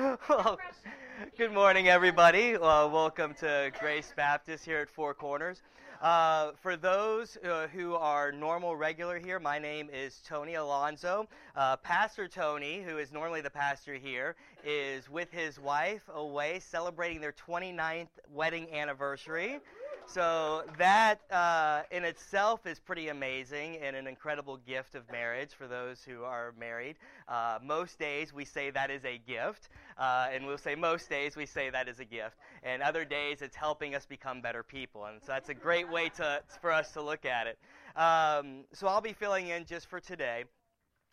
well, good morning, everybody. Uh, welcome to Grace Baptist here at Four Corners. Uh, for those uh, who are normal, regular here, my name is Tony Alonso. Uh, pastor Tony, who is normally the pastor here, is with his wife away celebrating their 29th wedding anniversary. So that uh, in itself is pretty amazing and an incredible gift of marriage for those who are married. Uh, most days we say that is a gift, uh, and we'll say most days we say that is a gift, and other days it's helping us become better people, and so that's a great way to for us to look at it. Um, so I'll be filling in just for today.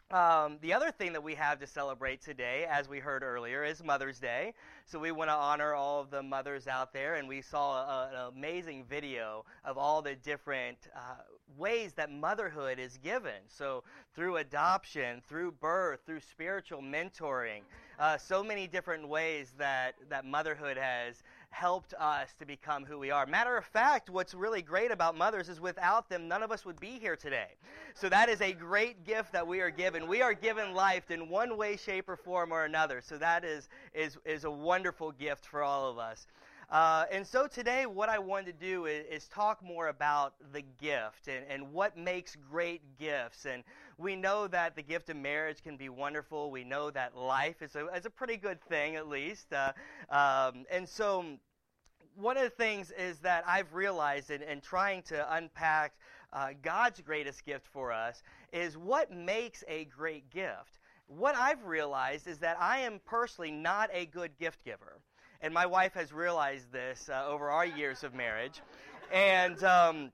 Um, the other thing that we have to celebrate today, as we heard earlier, is Mother's Day. So we want to honor all of the mothers out there, and we saw a, an amazing video of all the different uh, ways that motherhood is given. So through adoption, through birth, through spiritual mentoring, uh, so many different ways that, that motherhood has helped us to become who we are. Matter of fact, what's really great about mothers is without them, none of us would be here today. So that is a great gift that we are given. We are given life in one way, shape, or form or another. So that is, is, is a wonderful gift for all of us. Uh, and so today, what I wanted to do is, is talk more about the gift and, and, what makes great gifts. And we know that the gift of marriage can be wonderful. We know that life is a, is a pretty good thing, at least. Uh, um, and so, one of the things is that I've realized in, in trying to unpack uh, God's greatest gift for us is what makes a great gift. What I've realized is that I am personally not a good gift giver and my wife has realized this uh, over our years of marriage. And um,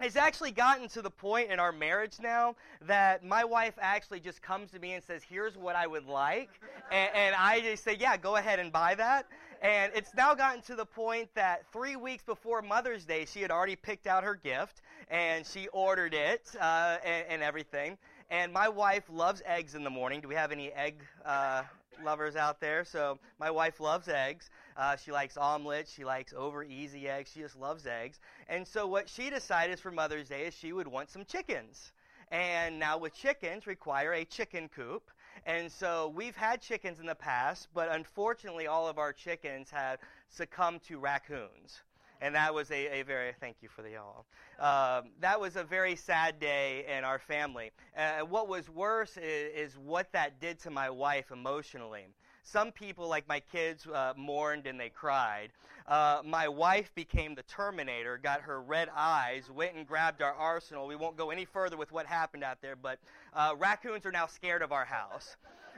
it's actually gotten to the point in our marriage now that my wife actually just comes to me and says, Here's what I would like. And, and, I just say, Yeah, go ahead and buy that. And it's now gotten to the point that three weeks before Mother's Day, she had already picked out her gift and she ordered it uh, and, and, everything. And my wife loves eggs in the morning. Do we have any egg uh, lovers out there. So my wife loves eggs. Uh, she likes omelets. She likes over easy eggs. She just loves eggs. And so what she decided for Mother's Day is she would want some chickens. And now with chickens require a chicken coop. And so we've had chickens in the past, but unfortunately all of our chickens have succumbed to raccoons and that was a, a very thank you for the y'all. Um, that was a very sad day in our family. Uh, what was worse is, is, what that did to my wife emotionally. Some people, like my kids, uh, mourned and they cried. Uh, my wife became the Terminator, got her red eyes, went and grabbed our arsenal. We won't go any further with what happened out there, but uh, raccoons are now scared of our house.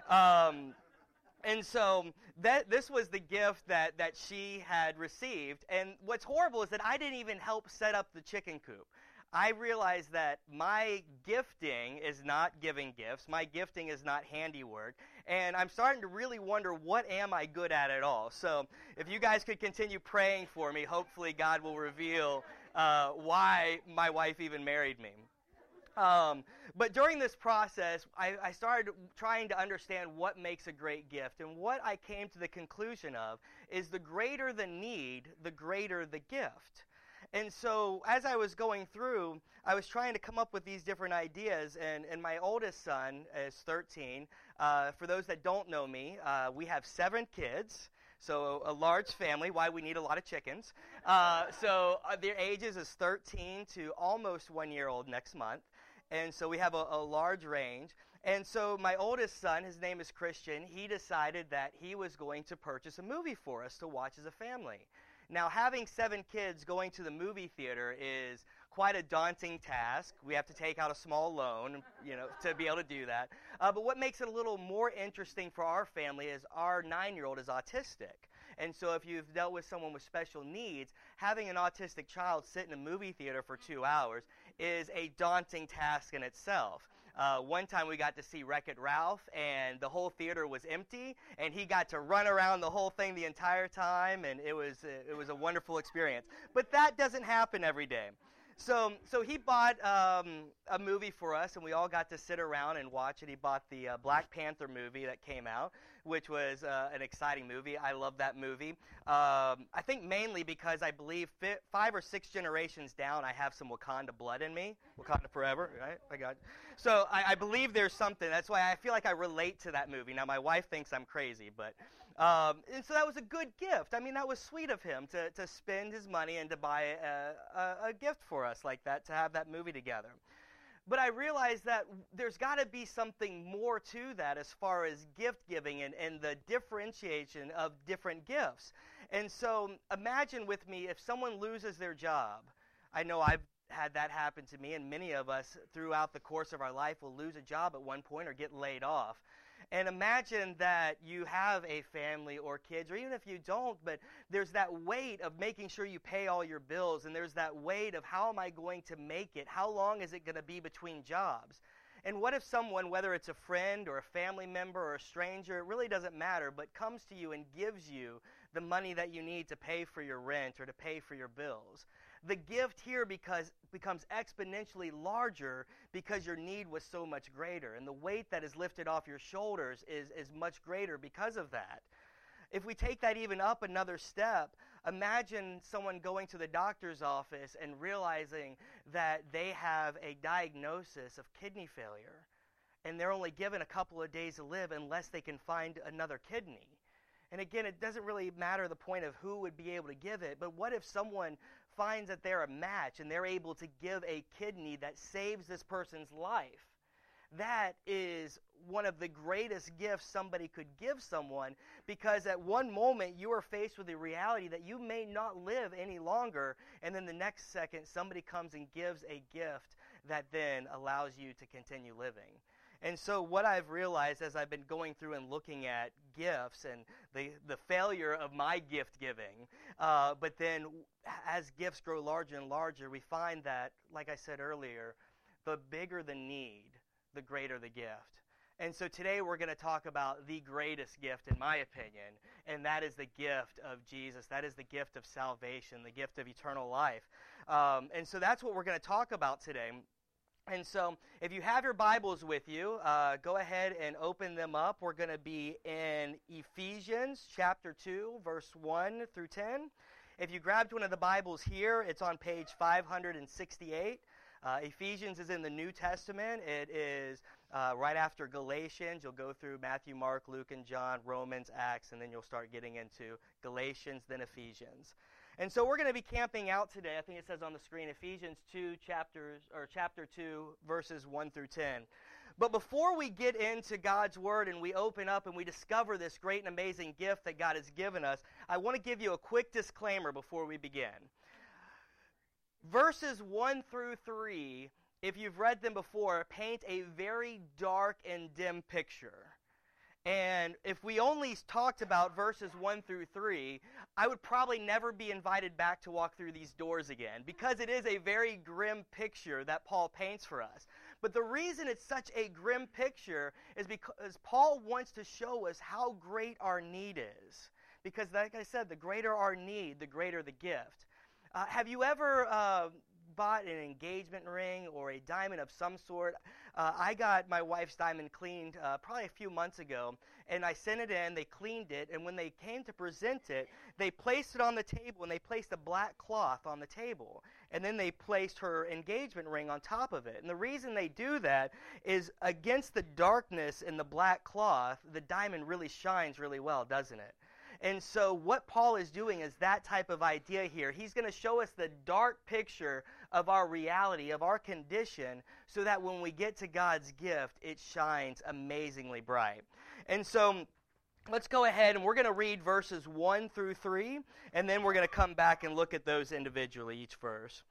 Um, and so that this was the gift that, that she had received. And what's horrible is that I didn't even help set up the chicken coop. I realized that my gifting is not giving gifts. My gifting is not handiwork. And I'm starting to really wonder what am I good at at all. So if you guys could continue praying for me, hopefully God will reveal uh, why my wife even married me. Um, but during this process, I, I, started trying to understand what makes a great gift. And what I came to the conclusion of is the greater the need, the greater the gift. And so, as I was going through, I was trying to come up with these different ideas. And, and my oldest son is 13. Uh, for those that don't know me, uh, we have seven kids. So a large family, why we need a lot of chickens. Uh, so uh, their ages is 13 to almost one year old next month. And so we have a, a large range. And so my oldest son, his name is Christian, he decided that he was going to purchase a movie for us to watch as a family. Now, having seven kids going to the movie theater is quite a daunting task. We have to take out a small loan, you know, to be able to do that. Uh, but what makes it a little more interesting for our family is our nine-year-old is autistic. And so, if you've dealt with someone with special needs, having an autistic child sit in a movie theater for two hours is a daunting task in itself. Uh, one time we got to see Wreck It Ralph, and the whole theater was empty, and he got to run around the whole thing the entire time, and it was it was a wonderful experience. But that doesn't happen every day. So so he bought um, a movie for us, and we all got to sit around and watch it. He bought the uh, Black Panther movie that came out, which was uh, an exciting movie. I love that movie. Um, I think mainly because I believe fi- five or six generations down, I have some Wakanda blood in me. Wakanda forever, right? I got. So I, I believe there's something. That's why I feel like I relate to that movie. Now my wife thinks I'm crazy, but um, and so that was a good gift. I mean, that was sweet of him to, to spend his money and to buy a, a, a gift for us like that, to have that movie together. But I realized that there's got to be something more to that as far as gift giving and, and the differentiation of different gifts. And so imagine with me if someone loses their job. I know I've had that happen to me, and many of us throughout the course of our life will lose a job at one point or get laid off. And imagine that you have a family or kids, or even if you don't, but there's that weight of making sure you pay all your bills, and there's that weight of how am I going to make it? How long is it going to be between jobs? And what if someone, whether it's a friend or a family member or a stranger, it really doesn't matter, but comes to you and gives you the money that you need to pay for your rent or to pay for your bills? The gift here because becomes exponentially larger because your need was so much greater. And the weight that is lifted off your shoulders is, is much greater because of that. If we take that even up another step imagine someone going to the doctor's office and realizing that they have a diagnosis of kidney failure. And they're only given a couple of days to live unless they can find another kidney. And again, it doesn't really matter the point of who would be able to give it, but what if someone finds that they're a match and they're able to give a kidney that saves this person's life. That is one of the greatest gifts somebody could give someone because at one moment you are faced with the reality that you may not live any longer, and then the next second somebody comes and gives a gift that then allows you to continue living. And so, what I've realized as I've been going through and looking at gifts and the, the failure of my gift giving, uh, but then as gifts grow larger and larger, we find that, like I said earlier, the bigger the need, the greater the gift. And so today we're going to talk about the greatest gift, in my opinion, and that is the gift of Jesus. That is the gift of salvation, the gift of eternal life. Um, and so that's what we're going to talk about today. And so, if you have your Bibles with you, uh, go ahead and open them up. We're going to be in Ephesians chapter 2, verse 1 through 10. If you grabbed one of the Bibles here, it's on page 568. Uh, Ephesians is in the New Testament. It is uh, right after Galatians. You'll go through Matthew, Mark, Luke, and John, Romans, Acts, and then you'll start getting into Galatians, then Ephesians. And so we're going to be camping out today. I think it says on the screen Ephesians 2 chapters or chapter 2 verses 1 through 10. But before we get into God's word and we open up and we discover this great and amazing gift that God has given us, I want to give you a quick disclaimer before we begin. Verses 1 through 3, if you've read them before, paint a very dark and dim picture. And if we only talked about verses 1 through 3, I would probably never be invited back to walk through these doors again because it is a very grim picture that Paul paints for us. But the reason it's such a grim picture is because Paul wants to show us how great our need is. Because, like I said, the greater our need, the greater the gift. Uh, have you ever uh, bought an engagement ring or a diamond of some sort. Uh, I got my wife's diamond cleaned uh, probably a few months ago, and I sent it in. They cleaned it, and when they came to present it, they placed it on the table and they placed a black cloth on the table, and then they placed her engagement ring on top of it. And the reason they do that is against the darkness in the black cloth, the diamond really shines really well, doesn't it? And so, what Paul is doing is that type of idea here. He's going to show us the dark picture of our reality, of our condition, so that when we get to God's gift, it shines amazingly bright. And so, let's go ahead and we're going to read verses 1 through 3, and then we're going to come back and look at those individually, each verse.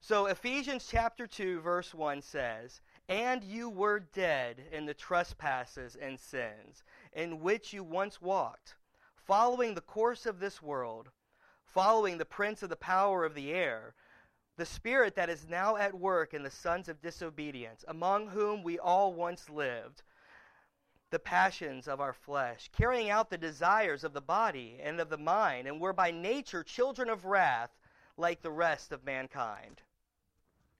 So, Ephesians chapter 2, verse 1 says, And you were dead in the trespasses and sins, in which you once walked following the course of this world, following the prince of the power of the air, the spirit that is now at work in the sons of disobedience, among whom we all once lived, the passions of our flesh, carrying out the desires of the body and of the mind, and were by nature children of wrath like the rest of mankind.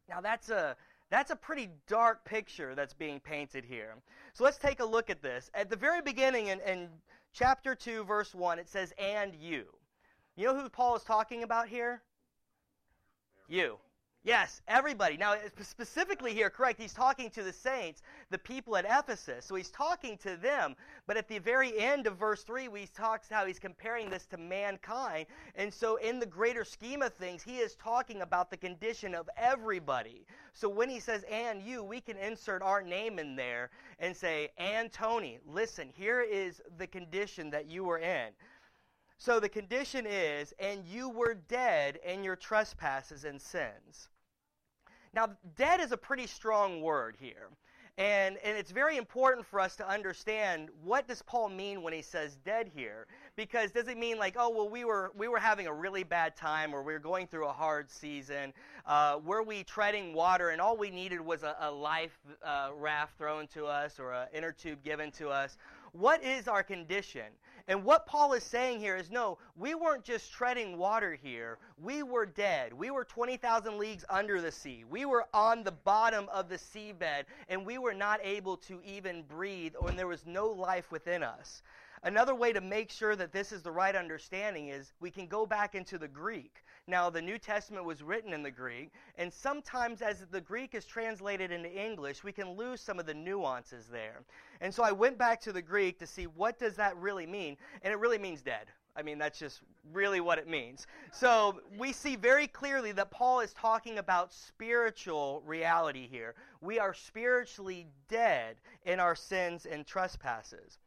Now that's a that's a pretty dark picture that's being painted here. So let's take a look at this. At the very beginning in, in chapter 2, verse 1, it says, And you. You know who Paul is talking about here? You. Yes, everybody. Now, specifically here, correct, he's talking to the saints, the people at Ephesus. So he's talking to them. But at the very end of verse 3, we talks how he's comparing this to mankind. And so, in the greater scheme of things, he is talking about the condition of everybody. So when he says, and you, we can insert our name in there and say, and Tony, listen, here is the condition that you were in. So the condition is, and you were dead in your trespasses and sins. Now, dead is a pretty strong word here. And, and it's very important for us to understand what does Paul mean when he says dead here? Because does it mean like, oh, well, we were, we were having a really bad time or we were going through a hard season? Uh, were we treading water and all we needed was a, a life uh, raft thrown to us or an inner tube given to us? What is our condition? And what Paul is saying here is no, we weren't just treading water here. We were dead. We were 20,000 leagues under the sea. We were on the bottom of the seabed, and we were not able to even breathe, and there was no life within us. Another way to make sure that this is the right understanding is we can go back into the Greek. Now, the New Testament was written in the Greek, and sometimes as the Greek is translated into English, we can lose some of the nuances there. And so I went back to the Greek to see what does that really mean, and it really means dead. I mean, that's just really what it means. So we see very clearly that Paul is talking about spiritual reality here. We are spiritually dead in our sins and trespasses.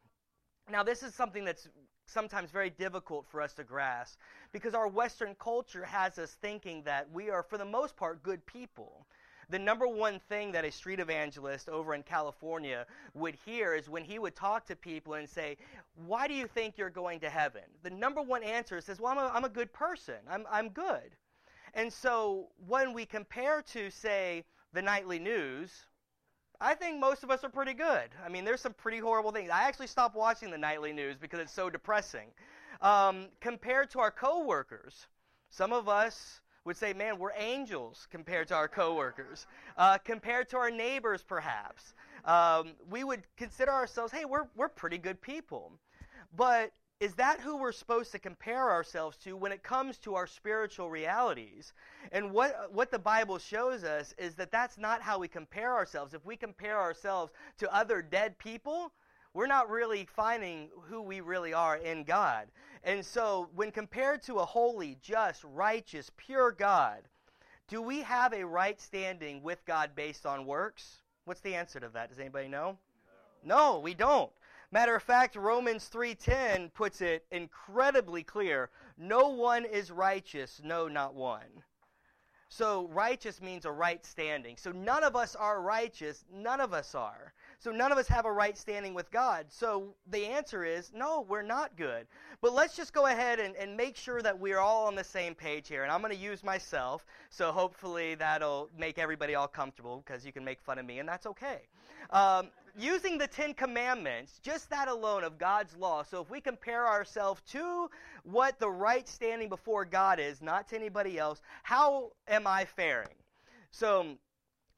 Now, this is something that's sometimes very difficult for us to grasp because our Western culture has us thinking that we are, for the most part, good people. The number one thing that a street evangelist over in California would hear is when he would talk to people and say, Why do you think you're going to heaven? The number one answer is, Well, I'm a, I'm a good person. I'm, I'm good. And so when we compare to, say, the nightly news, I think most of us are pretty good. I mean, there's some pretty horrible things. I actually stopped watching the nightly news because it's so depressing. Um, compared to our coworkers, some of us would say, man, we're angels compared to our coworkers. Uh, compared to our neighbors, perhaps. Um, we would consider ourselves, hey, we're, we're pretty good people. But is that who we're supposed to compare ourselves to when it comes to our spiritual realities? And what, what the Bible shows us is that that's not how we compare ourselves. If we compare ourselves to other dead people, we're not really finding who we really are in God. And so, when compared to a holy, just, righteous, pure God, do we have a right standing with God based on works? What's the answer to that? Does anybody know? No, no we don't. Matter of fact, Romans 3:10 puts it incredibly clear. No one is righteous, no not one. So righteous means a right standing. So none of us are righteous, none of us are. So none of us have a right standing with God. So the answer is no, we're not good. But let's just go ahead and, and make sure that we're all on the same page here. And I'm going to use myself. So hopefully that'll make everybody all comfortable because you can make fun of me, and that's okay. Um, using the Ten Commandments, just that alone of God's law. So if we compare ourselves to what the right standing before God is, not to anybody else, how am I faring? So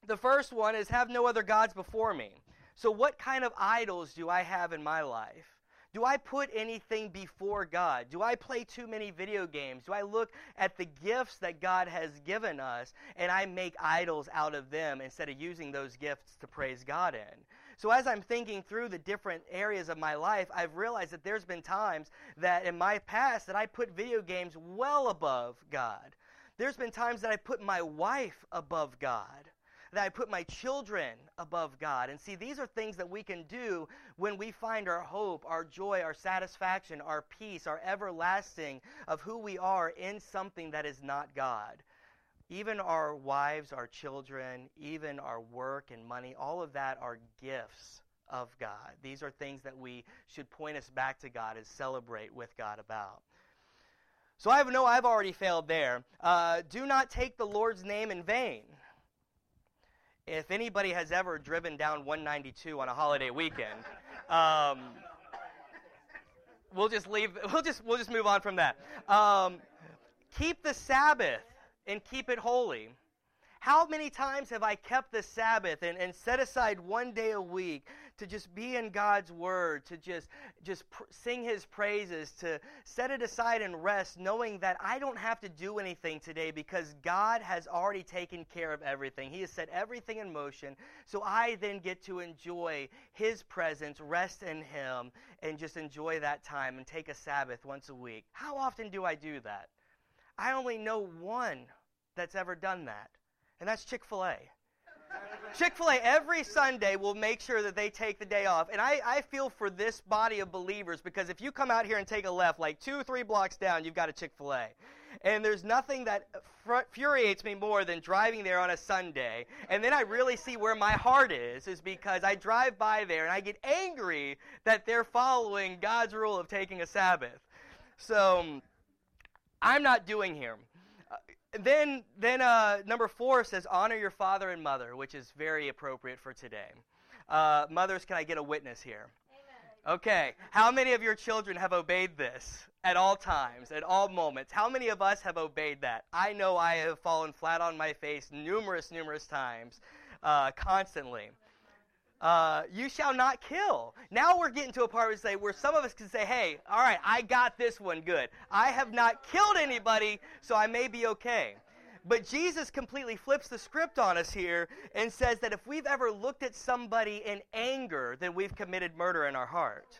the first one is have no other gods before me. So, what kind of idols do I have in my life? Do I put anything before God? Do I play too many video games? Do I look at the gifts that God has given us and I make idols out of them instead of using those gifts to praise God in? So as I'm thinking through the different areas of my life, I've realized that there's been times that in my past that I put video games well above God. There's been times that I put my wife above God that I put my children above God. And see, these are things that we can do when we find our hope, our joy, our satisfaction, our peace, our everlasting of who we are in something that is not God. Even our wives, our children, even our work and money, all of that are gifts of God. These are things that we should point us back to God and celebrate with God about. So I know I've already failed there. Uh, do not take the Lord's name in vain. If anybody has ever driven down 192 on a holiday weekend, um, we'll just leave. We'll just we'll just move on from that. Um, keep the Sabbath and keep it holy. How many times have I kept the Sabbath and, and set aside one day a week to just be in God's Word, to just, just pr- sing His praises, to set it aside and rest, knowing that I don't have to do anything today because God has already taken care of everything. He has set everything in motion. So I then get to enjoy His presence, rest in Him, and just enjoy that time and take a Sabbath once a week. How often do I do that? I only know one that's ever done that, and that's Chick fil A. Chick fil A every Sunday will make sure that they take the day off. And I, I feel for this body of believers because if you come out here and take a left, like two, three blocks down, you've got a Chick fil A. And there's nothing that infuriates me more than driving there on a Sunday. And then I really see where my heart is, is because I drive by there and I get angry that they're following God's rule of taking a Sabbath. So I'm not doing here then then uh, number four says honor your father and mother, which is very appropriate for today. Uh, mothers, can I get a witness here? Amen. Okay. How many of your children have obeyed this at all times, at all moments? How many of us have obeyed that? I know I have fallen flat on my face numerous, numerous times, uh, constantly uh, you shall not kill. Now we're getting to a part where, say, where some of us can say, hey, all right, I got this one good. I have not killed anybody, so I may be okay. But Jesus completely flips the script on us here and says that if we've ever looked at somebody in anger, then we've committed murder in our heart.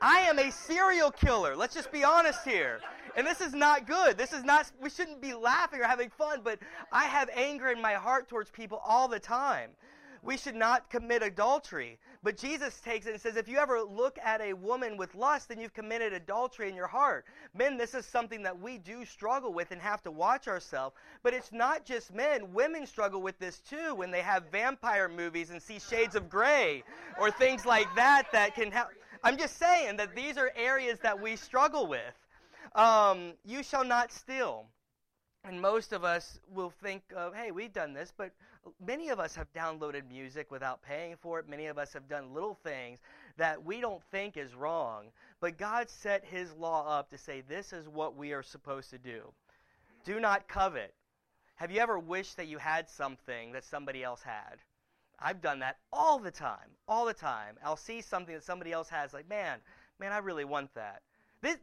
I am a serial killer. Let's just be honest here. And this is not good. This is not, we shouldn't be laughing or having fun, but I have anger in my heart towards people all the time we should not commit adultery. But Jesus takes it and says, if you ever look at a woman with lust, then you've committed adultery in your heart. Men, this is something that we do struggle with and have to watch ourselves. But it's not just men. Women struggle with this too when they have vampire movies and see shades of gray or things like that that can help. I'm just saying that these are areas that we struggle with. Um, you shall not steal. And most of us will think of, hey, we've done this, but many of us have downloaded music without paying for it. Many of us have done little things that we don't think is wrong. But God set His law up to say this is what we are supposed to do. Do not covet. Have you ever wished that you had something that somebody else had? I've done that all the time, all the time. I'll see something that somebody else has, like, man, man, I really want that.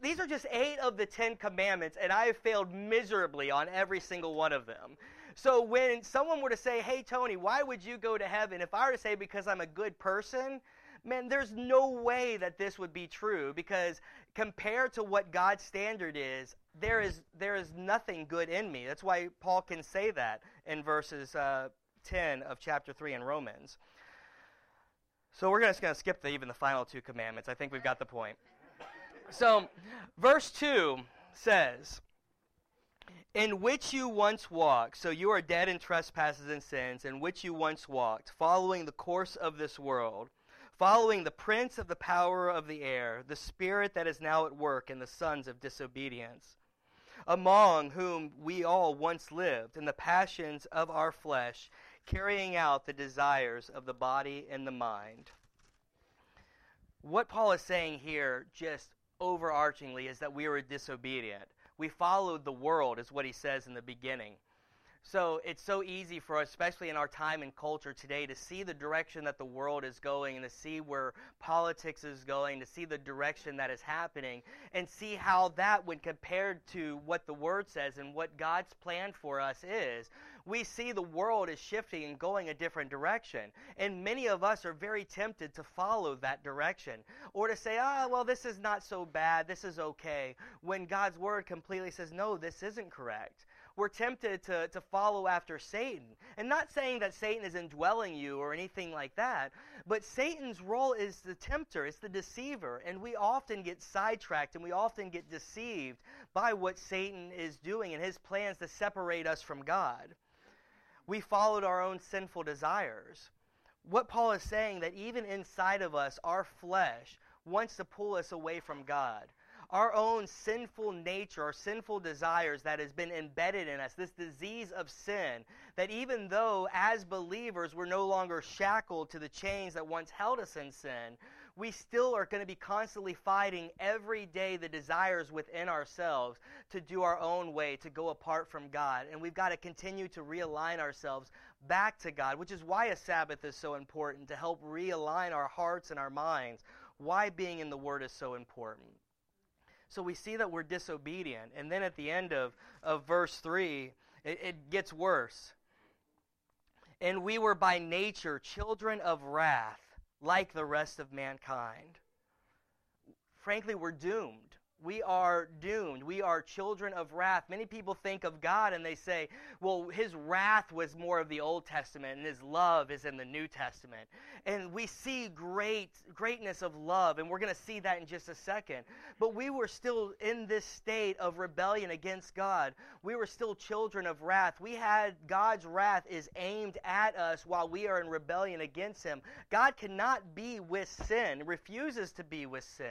These are just eight of the Ten Commandments, and I have failed miserably on every single one of them. So when someone were to say, hey, Tony, why would you go to heaven? If I were to say, because I'm a good person, man, there's no way that this would be true because compared to what God's standard is, there is, there is nothing good in me. That's why Paul can say that in verses uh, 10 of chapter 3 in Romans. So we're just going to skip the, even the final two commandments. I think we've got the point. So, verse 2 says, in which you once walked. So you are dead in trespasses and sins, in which you once walked, following the course of this world, following the prince of the power of the air, the spirit that is now at work in the sons of disobedience, among whom we all once lived in the passions of our flesh, carrying out the desires of the body and the mind. What Paul is saying here, just overarchingly, is that we were disobedient we followed the world, is what he says in the beginning. So it's so easy for us, especially in our time and culture today, to see the direction that the world is going and to see where politics is going, to see the direction that is happening, and see how that, when compared to what the Word says and what God's plan for us is, we see the world is shifting and going a different direction. And many of us are very tempted to follow that direction or to say, ah, well, this is not so bad, this is okay, when God's Word completely says, no, this isn't correct we're tempted to, to follow after Satan. And not saying that Satan is indwelling you or anything like that, but Satan's role is the tempter, it's the deceiver. And we often get sidetracked and we often get deceived by what Satan is doing and his plans to separate us from God. We followed our own sinful desires. What Paul is saying that even inside of us, our flesh wants to pull us away from God our own sinful nature, our sinful desires that has been embedded in us, this disease of sin, that even though as believers we're no longer shackled to the chains that once held us in sin, we still are going to be constantly fighting every day the desires within ourselves to do our own way, to go apart from God. And we've got to continue to realign ourselves back to God, which is why a Sabbath is so important to help realign our hearts and our minds. Why being in the Word is so important. So we see that we're disobedient. And then at the end of, of verse 3, it, it gets worse. And we were by nature children of wrath, like the rest of mankind. Frankly, we're doomed we are doomed. We are children of wrath. Many people think of God and they say, well, his wrath was more of the Old Testament and his love is in the New Testament. And we see great greatness of love and we're going to see that in just a second. But we were still in this state of rebellion against God. We were still children of wrath. We had God's wrath is aimed at us while we are in rebellion against him. God cannot be with sin, refuses to be with sin.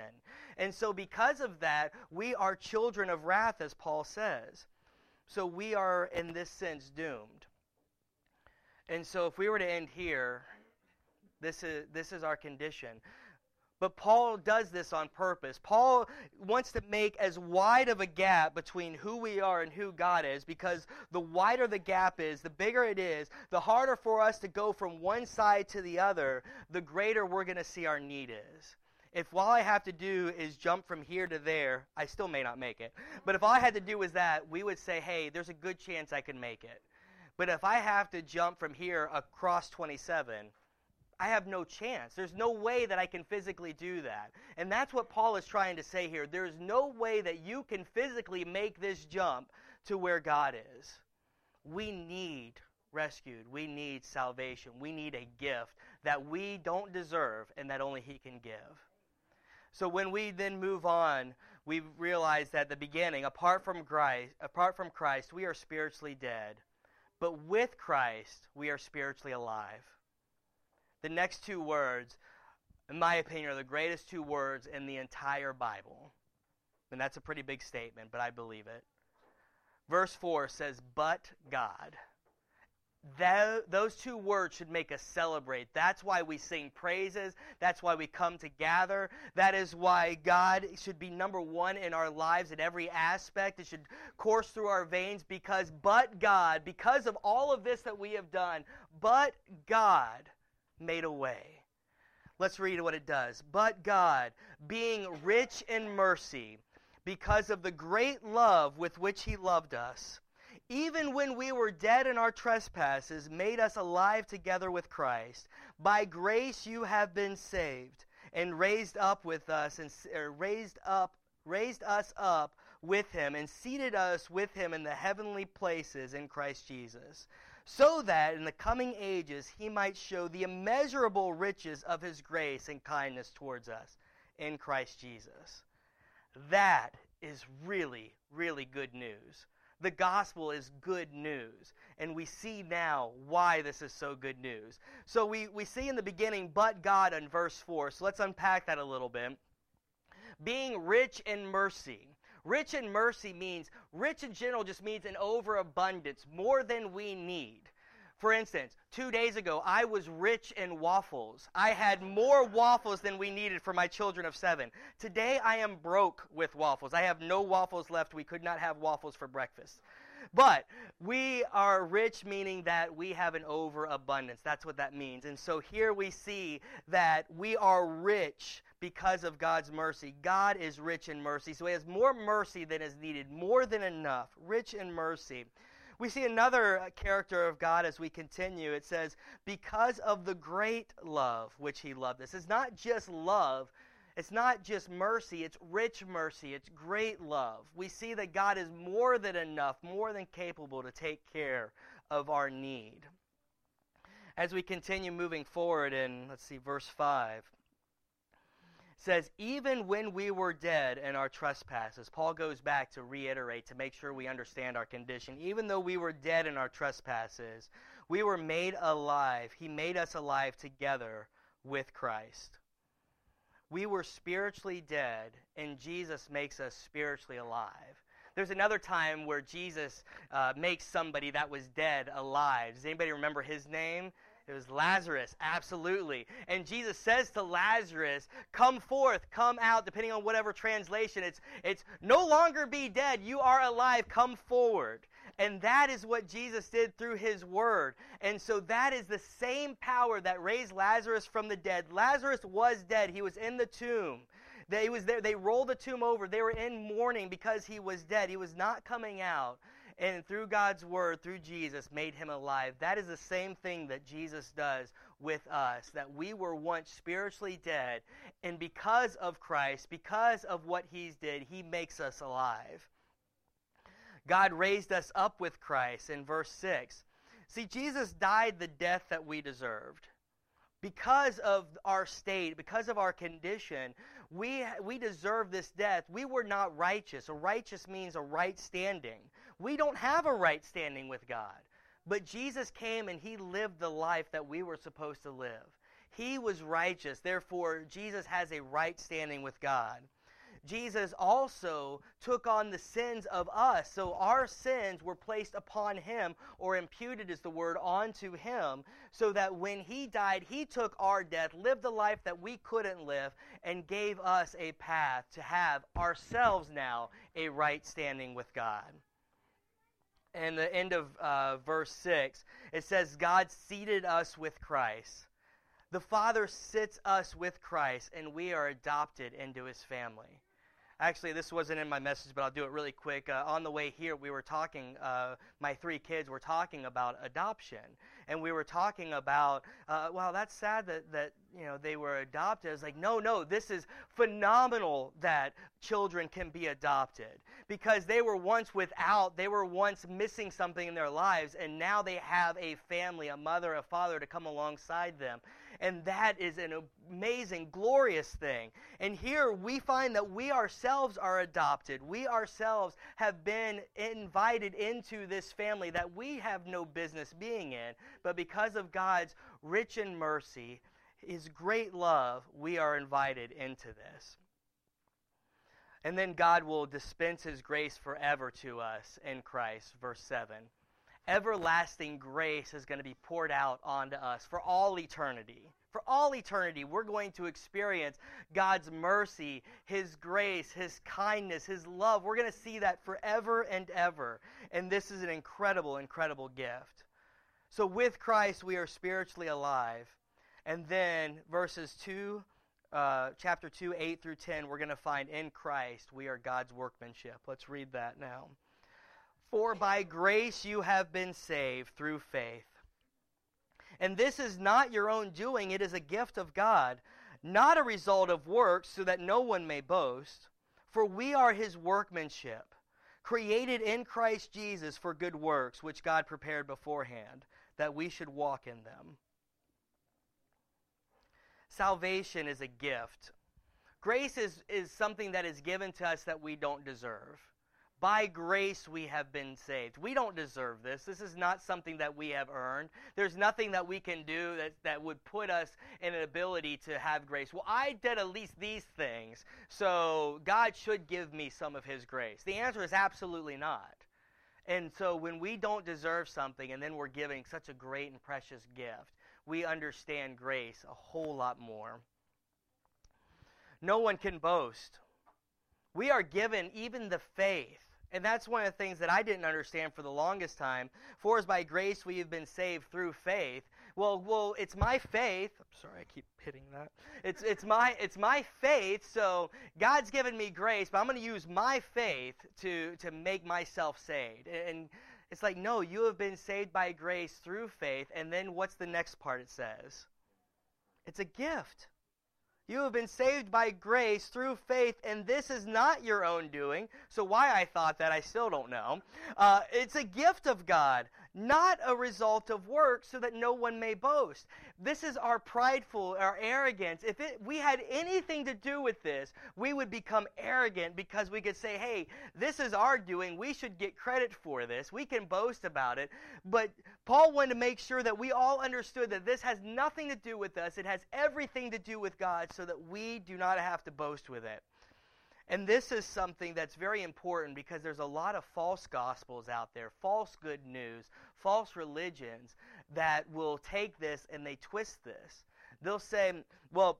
And so because of that, we are children of wrath, as Paul says. So we are, in this sense, doomed. And so if we were to end here, this is, this is our condition. But Paul does this on purpose. Paul wants to make as wide of a gap between who we are and who God is because the wider the gap is, the bigger it is, the harder for us to go from one side to the other, the greater we're going to see our need is if all I have to do is jump from here to there, I still may not make it. But if all I had to do was that, we would say, hey, there's a good chance I can make it. But if I have to jump from here across 27, I have no chance. There's no way that I can physically do that. And that's what Paul is trying to say here. There's no way that you can physically make this jump to where God is. We need rescued. We need salvation. We need a gift that we don't deserve and that only He can give. So when we then move on, we realize that the beginning, apart from Christ, apart from Christ, we are spiritually dead. But with Christ, we are spiritually alive. The next two words, in my opinion, are the greatest two words in the entire Bible. And that's a pretty big statement, but I believe it. Verse 4 says, But God those two words should make us celebrate. That's why we sing praises. That's why we come together. That is why God should be number one in our lives in every aspect. It should course through our veins because, but God, because of all of this that we have done, but God made a way. Let's read what it does. But God, being rich in mercy, because of the great love with which He loved us, even when we were dead in our trespasses, made us alive together with Christ. By grace you have been saved, and raised up with us, and er, raised up, raised us up with him, and seated us with him in the heavenly places in Christ Jesus, so that in the coming ages he might show the immeasurable riches of his grace and kindness towards us in Christ Jesus. That is really, really good news the gospel is good news. And we see now why this is so good news. So we, we see in the beginning, but God in verse 4. So let's unpack that a little bit. Being rich in mercy. Rich in mercy means, rich in general just means an overabundance, more than we need. For instance, two days ago, I was rich in waffles. I had more waffles than we needed for my children of seven. Today, I am broke with waffles. I have no waffles left. We could not have waffles for breakfast. But we are rich, meaning that we have an overabundance. That's what that means. And so here we see that we are rich because of God's mercy. God is rich in mercy. So he has more mercy than is needed, more than enough, rich in mercy. We see another uh, character of God as we continue. It says, because of the great love which he loved us. It's not just love, it's not just mercy, it's rich mercy, it's great love. We see that God is more than enough, more than capable to take care of our need. As we continue moving forward in, let's see, verse 5 says, even when we were dead in our trespasses, Paul goes back to reiterate to make sure we understand our condition. Even though we were dead in our trespasses, we were made alive. He made us alive together with Christ. We were spiritually dead, and Jesus makes us spiritually alive. There's another time where Jesus uh, makes somebody that was dead alive. Does anybody remember his name? It was Lazarus, absolutely. And Jesus says to Lazarus, Come forth, come out, depending on whatever translation. It's, it's no longer be dead, you are alive, come forward. And that is what Jesus did through his word. And so that is the same power that raised Lazarus from the dead. Lazarus was dead, he was in the tomb. They was there. They rolled the tomb over. They were in mourning because he was dead. He was not coming out and through God's word, through Jesus, made him alive. That is the same thing that Jesus does with us, that we were once spiritually dead, and because of Christ, because of what he's did, he makes us alive. God raised us up with Christ in verse 6. See, Jesus died the death that we deserved. Because of our state, because of our condition, we, we deserve this death. We were not righteous. A righteous means a right standing. We don't have a right standing with God. But Jesus came and he lived the life that we were supposed to live. He was righteous. Therefore, Jesus has a right standing with God. Jesus also took on the sins of us. So our sins were placed upon him, or imputed is the word, onto him, so that when he died, he took our death, lived the life that we couldn't live, and gave us a path to have ourselves now a right standing with God and the end of uh, verse 6, it says, God seated us with Christ. The Father sits us with Christ, and we are adopted into his family. Actually, this wasn't in my message, but I'll do it really quick. Uh, on the way here, we were talking, uh, my three kids were talking about adoption. And we were talking about, uh, well, that's sad that, that, you know, they were adopted. It's like, no, no, this is phenomenal that children can be adopted. Because they were once without, they were once missing something in their lives, and now they have a family, a mother, a father to come alongside them. And that is an amazing, glorious thing. And here we find that we ourselves are adopted. We ourselves have been invited into this family that we have no business being in. But because of God's rich in mercy, his great love, we are invited into this. And then God will dispense his grace forever to us in Christ, verse 7 everlasting grace is going to be poured out onto us for all eternity. For all eternity, we're going to experience God's mercy, His grace, His kindness, His love. We're going to see that forever and ever. And this is an incredible, incredible gift. So, with Christ, we are spiritually alive. And then, verses 2, uh, chapter 2, 8 through 10, we're going to find in Christ we are God's workmanship. Let's read that now. For by grace you have been saved through faith. And this is not your own doing, it is a gift of God, not a result of works, so that no one may boast. For we are his workmanship, created in Christ Jesus for good works, which God prepared beforehand, that we should walk in them. Salvation is a gift. Grace is, is something that is given to us that we don't deserve. By grace we have been saved. We don't deserve this. This is not something that we have earned. There's nothing that we can do that, that would put us in an ability to have grace. Well, I did at least these things, so God should give me some of His grace. The answer is absolutely not. And so when we don't deserve something and then we're giving such a great and precious gift, we understand grace a whole lot more. No one can boast. We are given even the faith and that's one of the things that I didn't understand for the longest time. For as by grace we have been saved through faith. Well, well, it's my faith. I'm sorry, I keep hitting that. It's it's my it's my faith. So God's given me grace, but I'm going to use my faith to to make myself saved. And it's like, no, you have been saved by grace through faith. And then what's the next part? It says, it's a gift. You have been saved by grace through faith, and this is not your own doing. So, why I thought that, I still don't know. Uh, it's a gift of God, not a result of work, so that no one may boast. This is our prideful, our arrogance. If it, we had anything to do with this, we would become arrogant because we could say, hey, this is our doing. We should get credit for this. We can boast about it. But Paul wanted to make sure that we all understood that this has nothing to do with us, it has everything to do with God, so that we do not have to boast with it. And this is something that's very important because there's a lot of false gospels out there, false good news, false religions that will take this and they twist this. They'll say, well,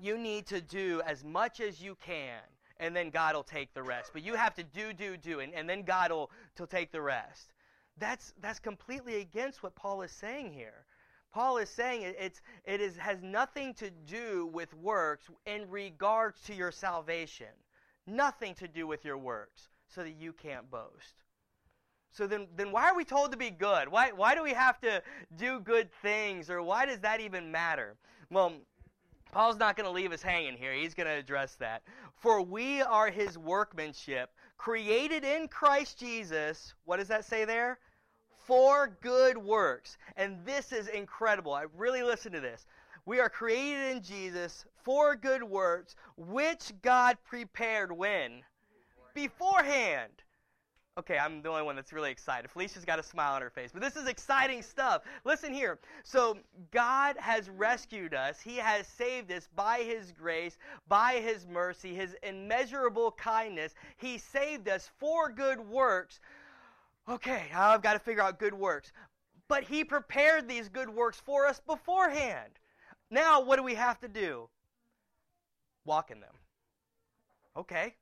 you need to do as much as you can, and then God will take the rest. But you have to do, do, do, and, and then God will to take the rest. That's, that's completely against what Paul is saying here. Paul is saying it, it's, it is, has nothing to do with works in regards to your salvation. Nothing to do with your works, so that you can't boast. So then, then why are we told to be good? Why, why do we have to do good things? Or why does that even matter? Well, Paul's not going to leave us hanging here. He's going to address that. For we are his workmanship, created in Christ Jesus. What does that say there? For good works. And this is incredible. I really listen to this. We are created in Jesus for good works, which God prepared when? Beforehand Okay, I'm the only one that's really excited. Felicia's got a smile on her face, but this is exciting stuff. Listen here. So, God has rescued us. He has saved us by His grace, by His mercy, His immeasurable kindness. He saved us for good works. Okay, I've got to figure out good works. But He prepared these good works for us beforehand. Now, what do we have to do? Walk in them. Okay,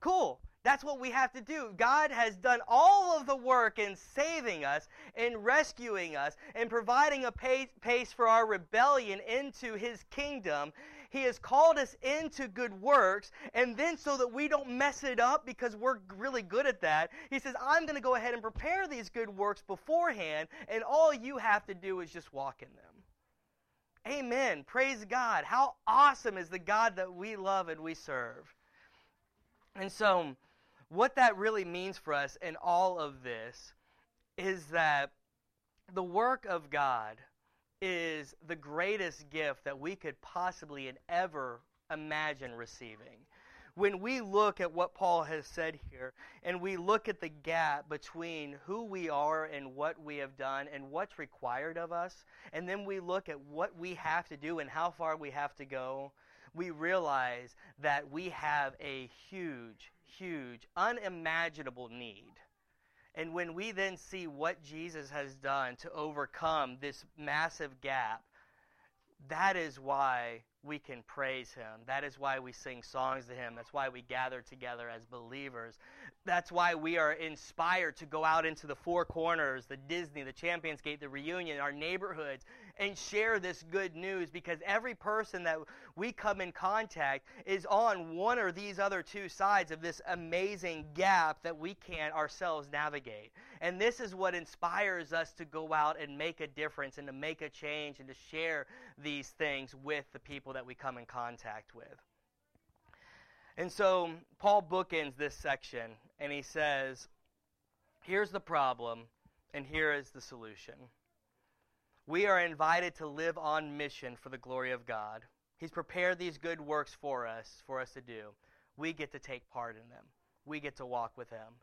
cool. That's what we have to do. God has done all of the work in saving us, in rescuing us, in providing a pace for our rebellion into His kingdom. He has called us into good works, and then so that we don't mess it up because we're really good at that, He says, I'm going to go ahead and prepare these good works beforehand, and all you have to do is just walk in them. Amen. Praise God. How awesome is the God that we love and we serve. And so, what that really means for us in all of this is that the work of God is the greatest gift that we could possibly and ever imagine receiving. When we look at what Paul has said here, and we look at the gap between who we are and what we have done and what's required of us, and then we look at what we have to do and how far we have to go, we realize that we have a huge, huge, unimaginable need. And when we then see what Jesus has done to overcome this massive gap, that is why we can praise him. That is why we sing songs to him. That's why we gather together as believers. That's why we are inspired to go out into the four corners, the Disney, the Champions Gate, the reunion, our neighborhoods, and share this good news because every person that we come in contact is on one or these other two sides of this amazing gap that we can't ourselves navigate. And this is what inspires us to go out and make a difference and to make a change and to share these things with the people that we come in contact with. And so Paul bookends this section and he says, Here's the problem, and here is the solution. We are invited to live on mission for the glory of God. He's prepared these good works for us, for us to do. We get to take part in them. We get to walk with Him.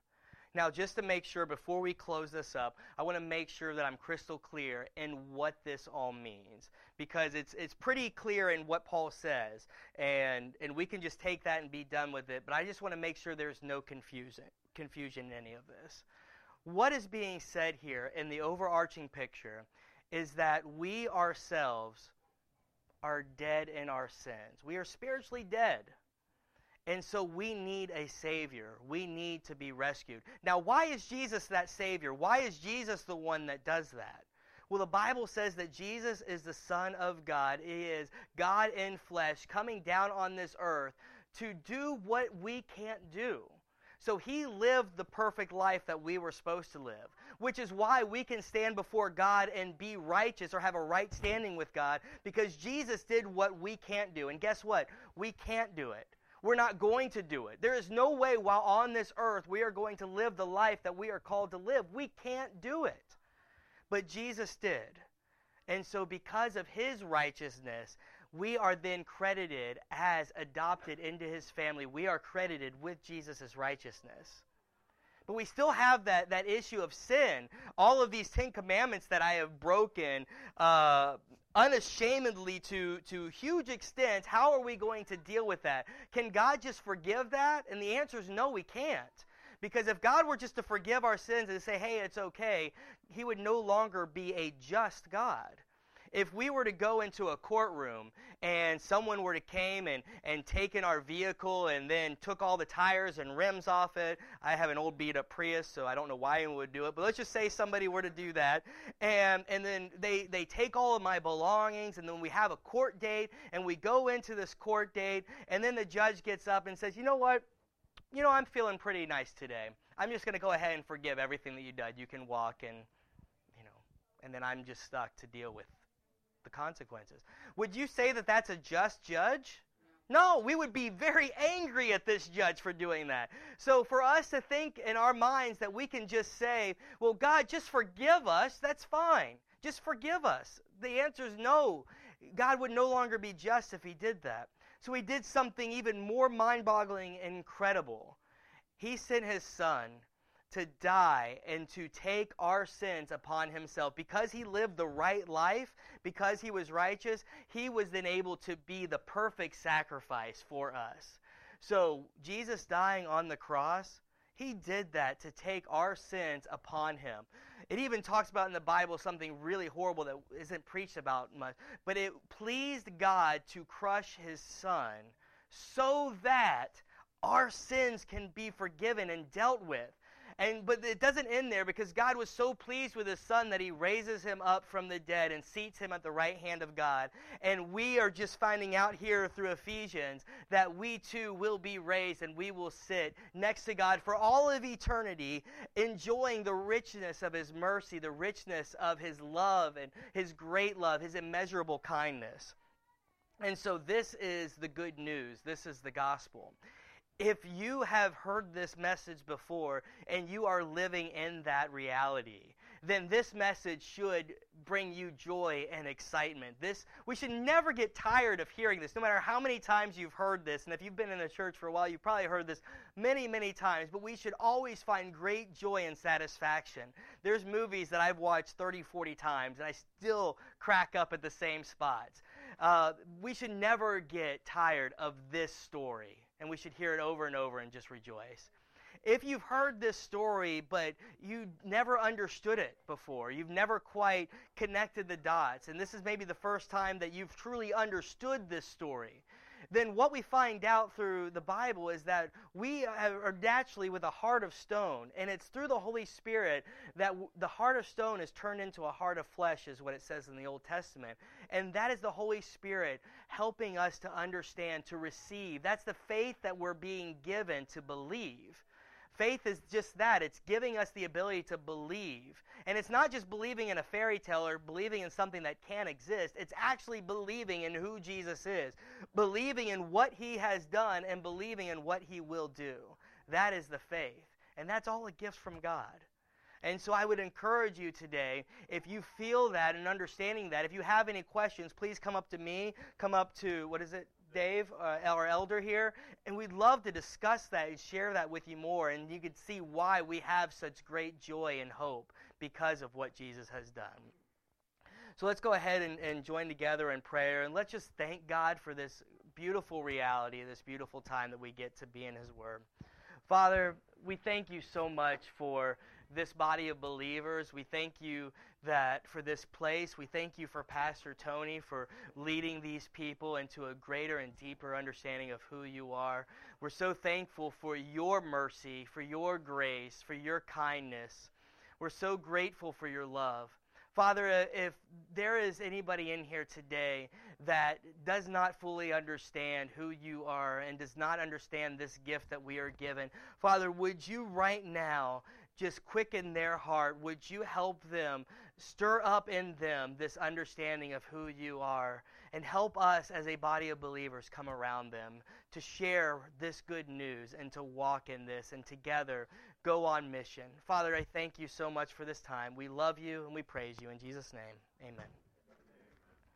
Now, just to make sure, before we close this up, I want to make sure that I'm crystal clear in what this all means. Because it's, it's pretty clear in what Paul says, and, and we can just take that and be done with it. But I just want to make sure there's no confusion, confusion in any of this. What is being said here in the overarching picture is that we ourselves are dead in our sins. We are spiritually dead. And so we need a Savior. We need to be rescued. Now, why is Jesus that Savior? Why is Jesus the one that does that? Well, the Bible says that Jesus is the Son of God. He is God in flesh coming down on this earth to do what we can't do. So he lived the perfect life that we were supposed to live, which is why we can stand before God and be righteous or have a right standing with God because Jesus did what we can't do. And guess what? We can't do it. We're not going to do it. There is no way while on this earth we are going to live the life that we are called to live. We can't do it. But Jesus did. And so, because of his righteousness, we are then credited as adopted into his family. We are credited with Jesus' righteousness. But we still have that, that issue of sin. All of these Ten Commandments that I have broken uh, unashamedly to, to huge extent, how are we going to deal with that? Can God just forgive that? And the answer is no, we can't. Because if God were just to forgive our sins and say, hey, it's okay, he would no longer be a just God if we were to go into a courtroom and someone were to came and, and taken our vehicle and then took all the tires and rims off it, I have an old beat up Prius, so I don't know why anyone would do it, but let's just say somebody were to do that, and, and then they, they take all of my belongings, and then we have a court date, and we go into this court date, and then the judge gets up and says, you know what? You know, I'm feeling pretty nice today. I'm just going to go ahead and forgive everything that you did. You can walk and, you know, and then I'm just stuck to deal with the consequences. Would you say that that's a just judge? No, we would be very angry at this judge for doing that. So, for us to think in our minds that we can just say, well, God, just forgive us, that's fine. Just forgive us. The answer is no. God would no longer be just if he did that. So, he did something even more mind boggling and incredible. He sent his son to die and to take our sins upon himself. Because he lived the right life, because he was righteous, he was then able to be the perfect sacrifice for us. So, Jesus dying on the cross, he did that to take our sins upon him. It even talks about in the Bible something really horrible that isn't preached about much, but it pleased God to crush his son so that our sins can be forgiven and dealt with. And but it doesn't end there because God was so pleased with his son that he raises him up from the dead and seats him at the right hand of God. And we are just finding out here through Ephesians that we too will be raised and we will sit next to God for all of eternity enjoying the richness of his mercy, the richness of his love and his great love, his immeasurable kindness. And so this is the good news. This is the gospel if you have heard this message before and you are living in that reality, then this message should bring you joy and excitement. This we should never get tired of hearing this, no matter how many times you've heard this. And if you've been in the church for a while, you've probably heard this many, many times. But we should always find great joy and satisfaction. There's movies that I've watched 30, 40 times, and I still crack up at the same spots. Uh, we should never get tired of this story and we should hear it over and over and just rejoice. If you've heard this story, but you never understood it before, you've never quite connected the dots, and this is maybe the first time that you've truly understood this story, then what we find out through the Bible is that we are naturally with a heart of stone, and it's through the Holy Spirit that the heart of stone is turned into a heart of flesh, is what it says in the Old Testament. And that is the Holy Spirit helping us to understand, to receive. That's the faith that we're being given to believe. Faith is just that. It's giving us the ability to believe. And it's not just believing in a fairy tale or believing in something that can't exist. It's actually believing in who Jesus is, believing in what he has done, and believing in what he will do. That is the faith. And that's all a gift from God. And so I would encourage you today, if you feel that and understanding that, if you have any questions, please come up to me, come up to, what is it, Dave, uh, our elder here, and we'd love to discuss that and share that with you more. And you could see why we have such great joy and hope because of what Jesus has done. So let's go ahead and, and join together in prayer, and let's just thank God for this beautiful reality, this beautiful time that we get to be in His Word. Father, we thank you so much for this body of believers. We thank you that for this place. We thank you for Pastor Tony for leading these people into a greater and deeper understanding of who you are. We're so thankful for your mercy, for your grace, for your kindness. We're so grateful for your love. Father, uh, if there is anybody in here today that does not fully understand who you are and does not understand this gift that we are given, Father, would you right now just quicken their heart? Would you help them stir up in them this understanding of who you are and help us as a body of believers come around them to share this good news and to walk in this and together go on mission. Father, I thank you so much for this time. We love you and we praise you. In Jesus' name, amen.